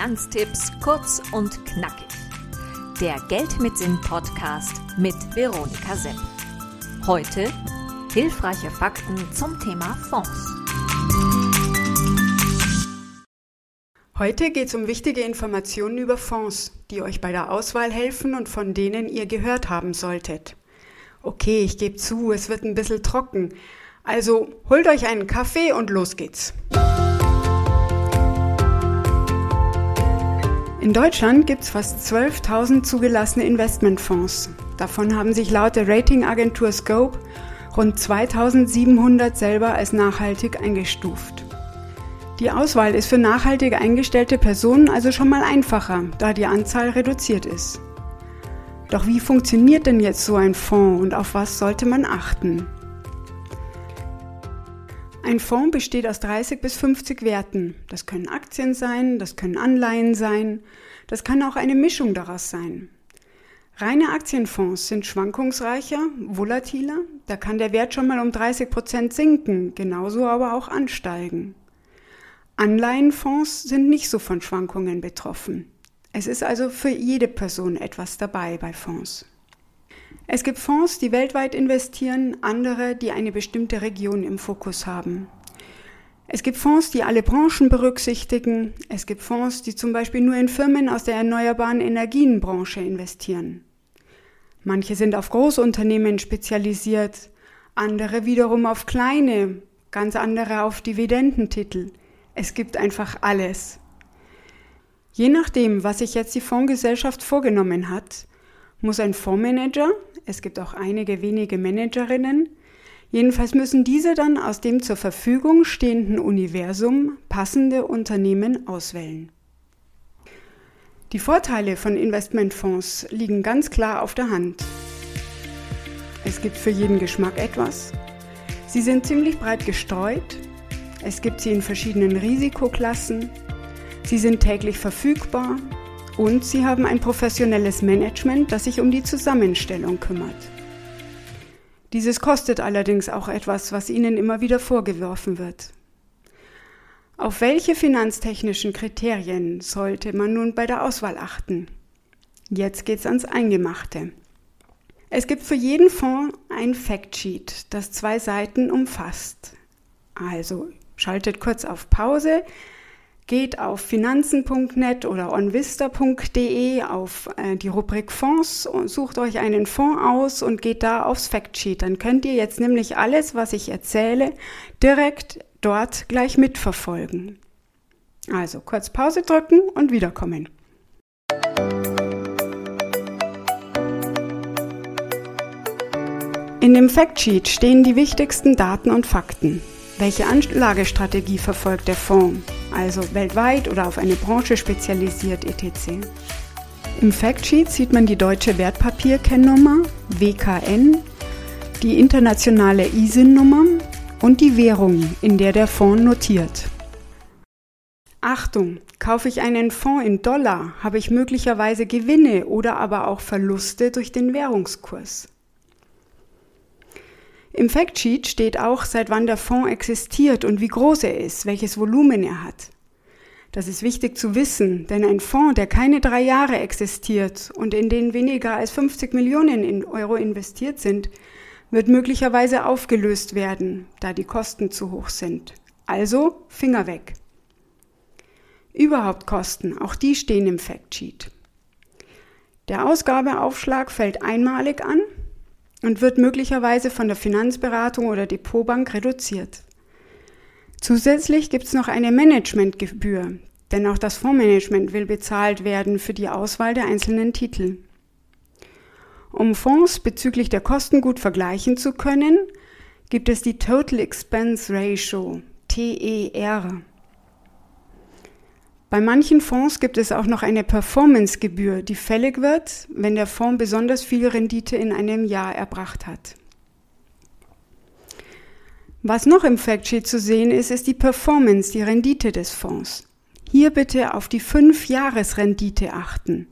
Finanztipps kurz und knackig. Der Geld mit Sinn Podcast mit Veronika Sepp. Heute hilfreiche Fakten zum Thema Fonds. Heute geht es um wichtige Informationen über Fonds, die euch bei der Auswahl helfen und von denen ihr gehört haben solltet. Okay, ich gebe zu, es wird ein bisschen trocken. Also holt euch einen Kaffee und los geht's. In Deutschland gibt es fast 12.000 zugelassene Investmentfonds. Davon haben sich laut der Ratingagentur Scope rund 2.700 selber als nachhaltig eingestuft. Die Auswahl ist für nachhaltig eingestellte Personen also schon mal einfacher, da die Anzahl reduziert ist. Doch wie funktioniert denn jetzt so ein Fonds und auf was sollte man achten? Ein Fonds besteht aus 30 bis 50 Werten. Das können Aktien sein, das können Anleihen sein, das kann auch eine Mischung daraus sein. Reine Aktienfonds sind schwankungsreicher, volatiler, da kann der Wert schon mal um 30 Prozent sinken, genauso aber auch ansteigen. Anleihenfonds sind nicht so von Schwankungen betroffen. Es ist also für jede Person etwas dabei bei Fonds. Es gibt Fonds, die weltweit investieren, andere, die eine bestimmte Region im Fokus haben. Es gibt Fonds, die alle Branchen berücksichtigen. Es gibt Fonds, die zum Beispiel nur in Firmen aus der erneuerbaren Energienbranche investieren. Manche sind auf Großunternehmen spezialisiert, andere wiederum auf kleine, ganz andere auf Dividendentitel. Es gibt einfach alles. Je nachdem, was sich jetzt die Fondsgesellschaft vorgenommen hat, muss ein Fondsmanager, es gibt auch einige wenige Managerinnen, jedenfalls müssen diese dann aus dem zur Verfügung stehenden Universum passende Unternehmen auswählen. Die Vorteile von Investmentfonds liegen ganz klar auf der Hand. Es gibt für jeden Geschmack etwas. Sie sind ziemlich breit gestreut. Es gibt sie in verschiedenen Risikoklassen. Sie sind täglich verfügbar und sie haben ein professionelles Management, das sich um die Zusammenstellung kümmert. Dieses kostet allerdings auch etwas, was ihnen immer wieder vorgeworfen wird. Auf welche finanztechnischen Kriterien sollte man nun bei der Auswahl achten? Jetzt geht's ans Eingemachte. Es gibt für jeden Fonds ein Factsheet, das zwei Seiten umfasst. Also schaltet kurz auf Pause, Geht auf finanzen.net oder onvista.de auf äh, die Rubrik Fonds und sucht euch einen Fonds aus und geht da aufs Factsheet. Dann könnt ihr jetzt nämlich alles, was ich erzähle, direkt dort gleich mitverfolgen. Also kurz Pause drücken und wiederkommen. In dem Factsheet stehen die wichtigsten Daten und Fakten. Welche Anlagestrategie verfolgt der Fonds? Also weltweit oder auf eine Branche spezialisiert etc. Im Factsheet sieht man die deutsche Wertpapierkennnummer WKN, die internationale ISIN-Nummer und die Währung, in der der Fonds notiert. Achtung, kaufe ich einen Fonds in Dollar, habe ich möglicherweise Gewinne oder aber auch Verluste durch den Währungskurs. Im Factsheet steht auch, seit wann der Fonds existiert und wie groß er ist, welches Volumen er hat. Das ist wichtig zu wissen, denn ein Fonds, der keine drei Jahre existiert und in den weniger als 50 Millionen Euro investiert sind, wird möglicherweise aufgelöst werden, da die Kosten zu hoch sind. Also Finger weg. Überhaupt Kosten, auch die stehen im Factsheet. Der Ausgabeaufschlag fällt einmalig an und wird möglicherweise von der Finanzberatung oder Depotbank reduziert. Zusätzlich gibt es noch eine Managementgebühr, denn auch das Fondsmanagement will bezahlt werden für die Auswahl der einzelnen Titel. Um Fonds bezüglich der Kosten gut vergleichen zu können, gibt es die Total Expense Ratio, TER. Bei manchen Fonds gibt es auch noch eine Performancegebühr, die fällig wird, wenn der Fonds besonders viel Rendite in einem Jahr erbracht hat. Was noch im Factsheet zu sehen ist, ist die Performance, die Rendite des Fonds. Hier bitte auf die 5-Jahres-Rendite achten.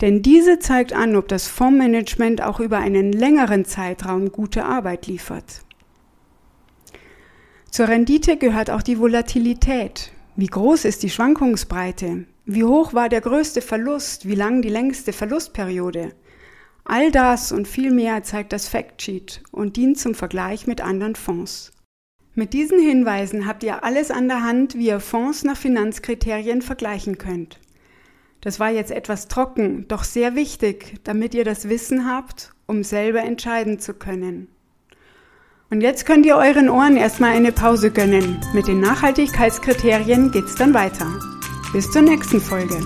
Denn diese zeigt an, ob das Fondsmanagement auch über einen längeren Zeitraum gute Arbeit liefert. Zur Rendite gehört auch die Volatilität. Wie groß ist die Schwankungsbreite? Wie hoch war der größte Verlust? Wie lang die längste Verlustperiode? All das und viel mehr zeigt das Factsheet und dient zum Vergleich mit anderen Fonds. Mit diesen Hinweisen habt ihr alles an der Hand, wie ihr Fonds nach Finanzkriterien vergleichen könnt. Das war jetzt etwas trocken, doch sehr wichtig, damit ihr das Wissen habt, um selber entscheiden zu können. Und jetzt könnt ihr euren Ohren erstmal eine Pause gönnen. Mit den Nachhaltigkeitskriterien geht's dann weiter. Bis zur nächsten Folge.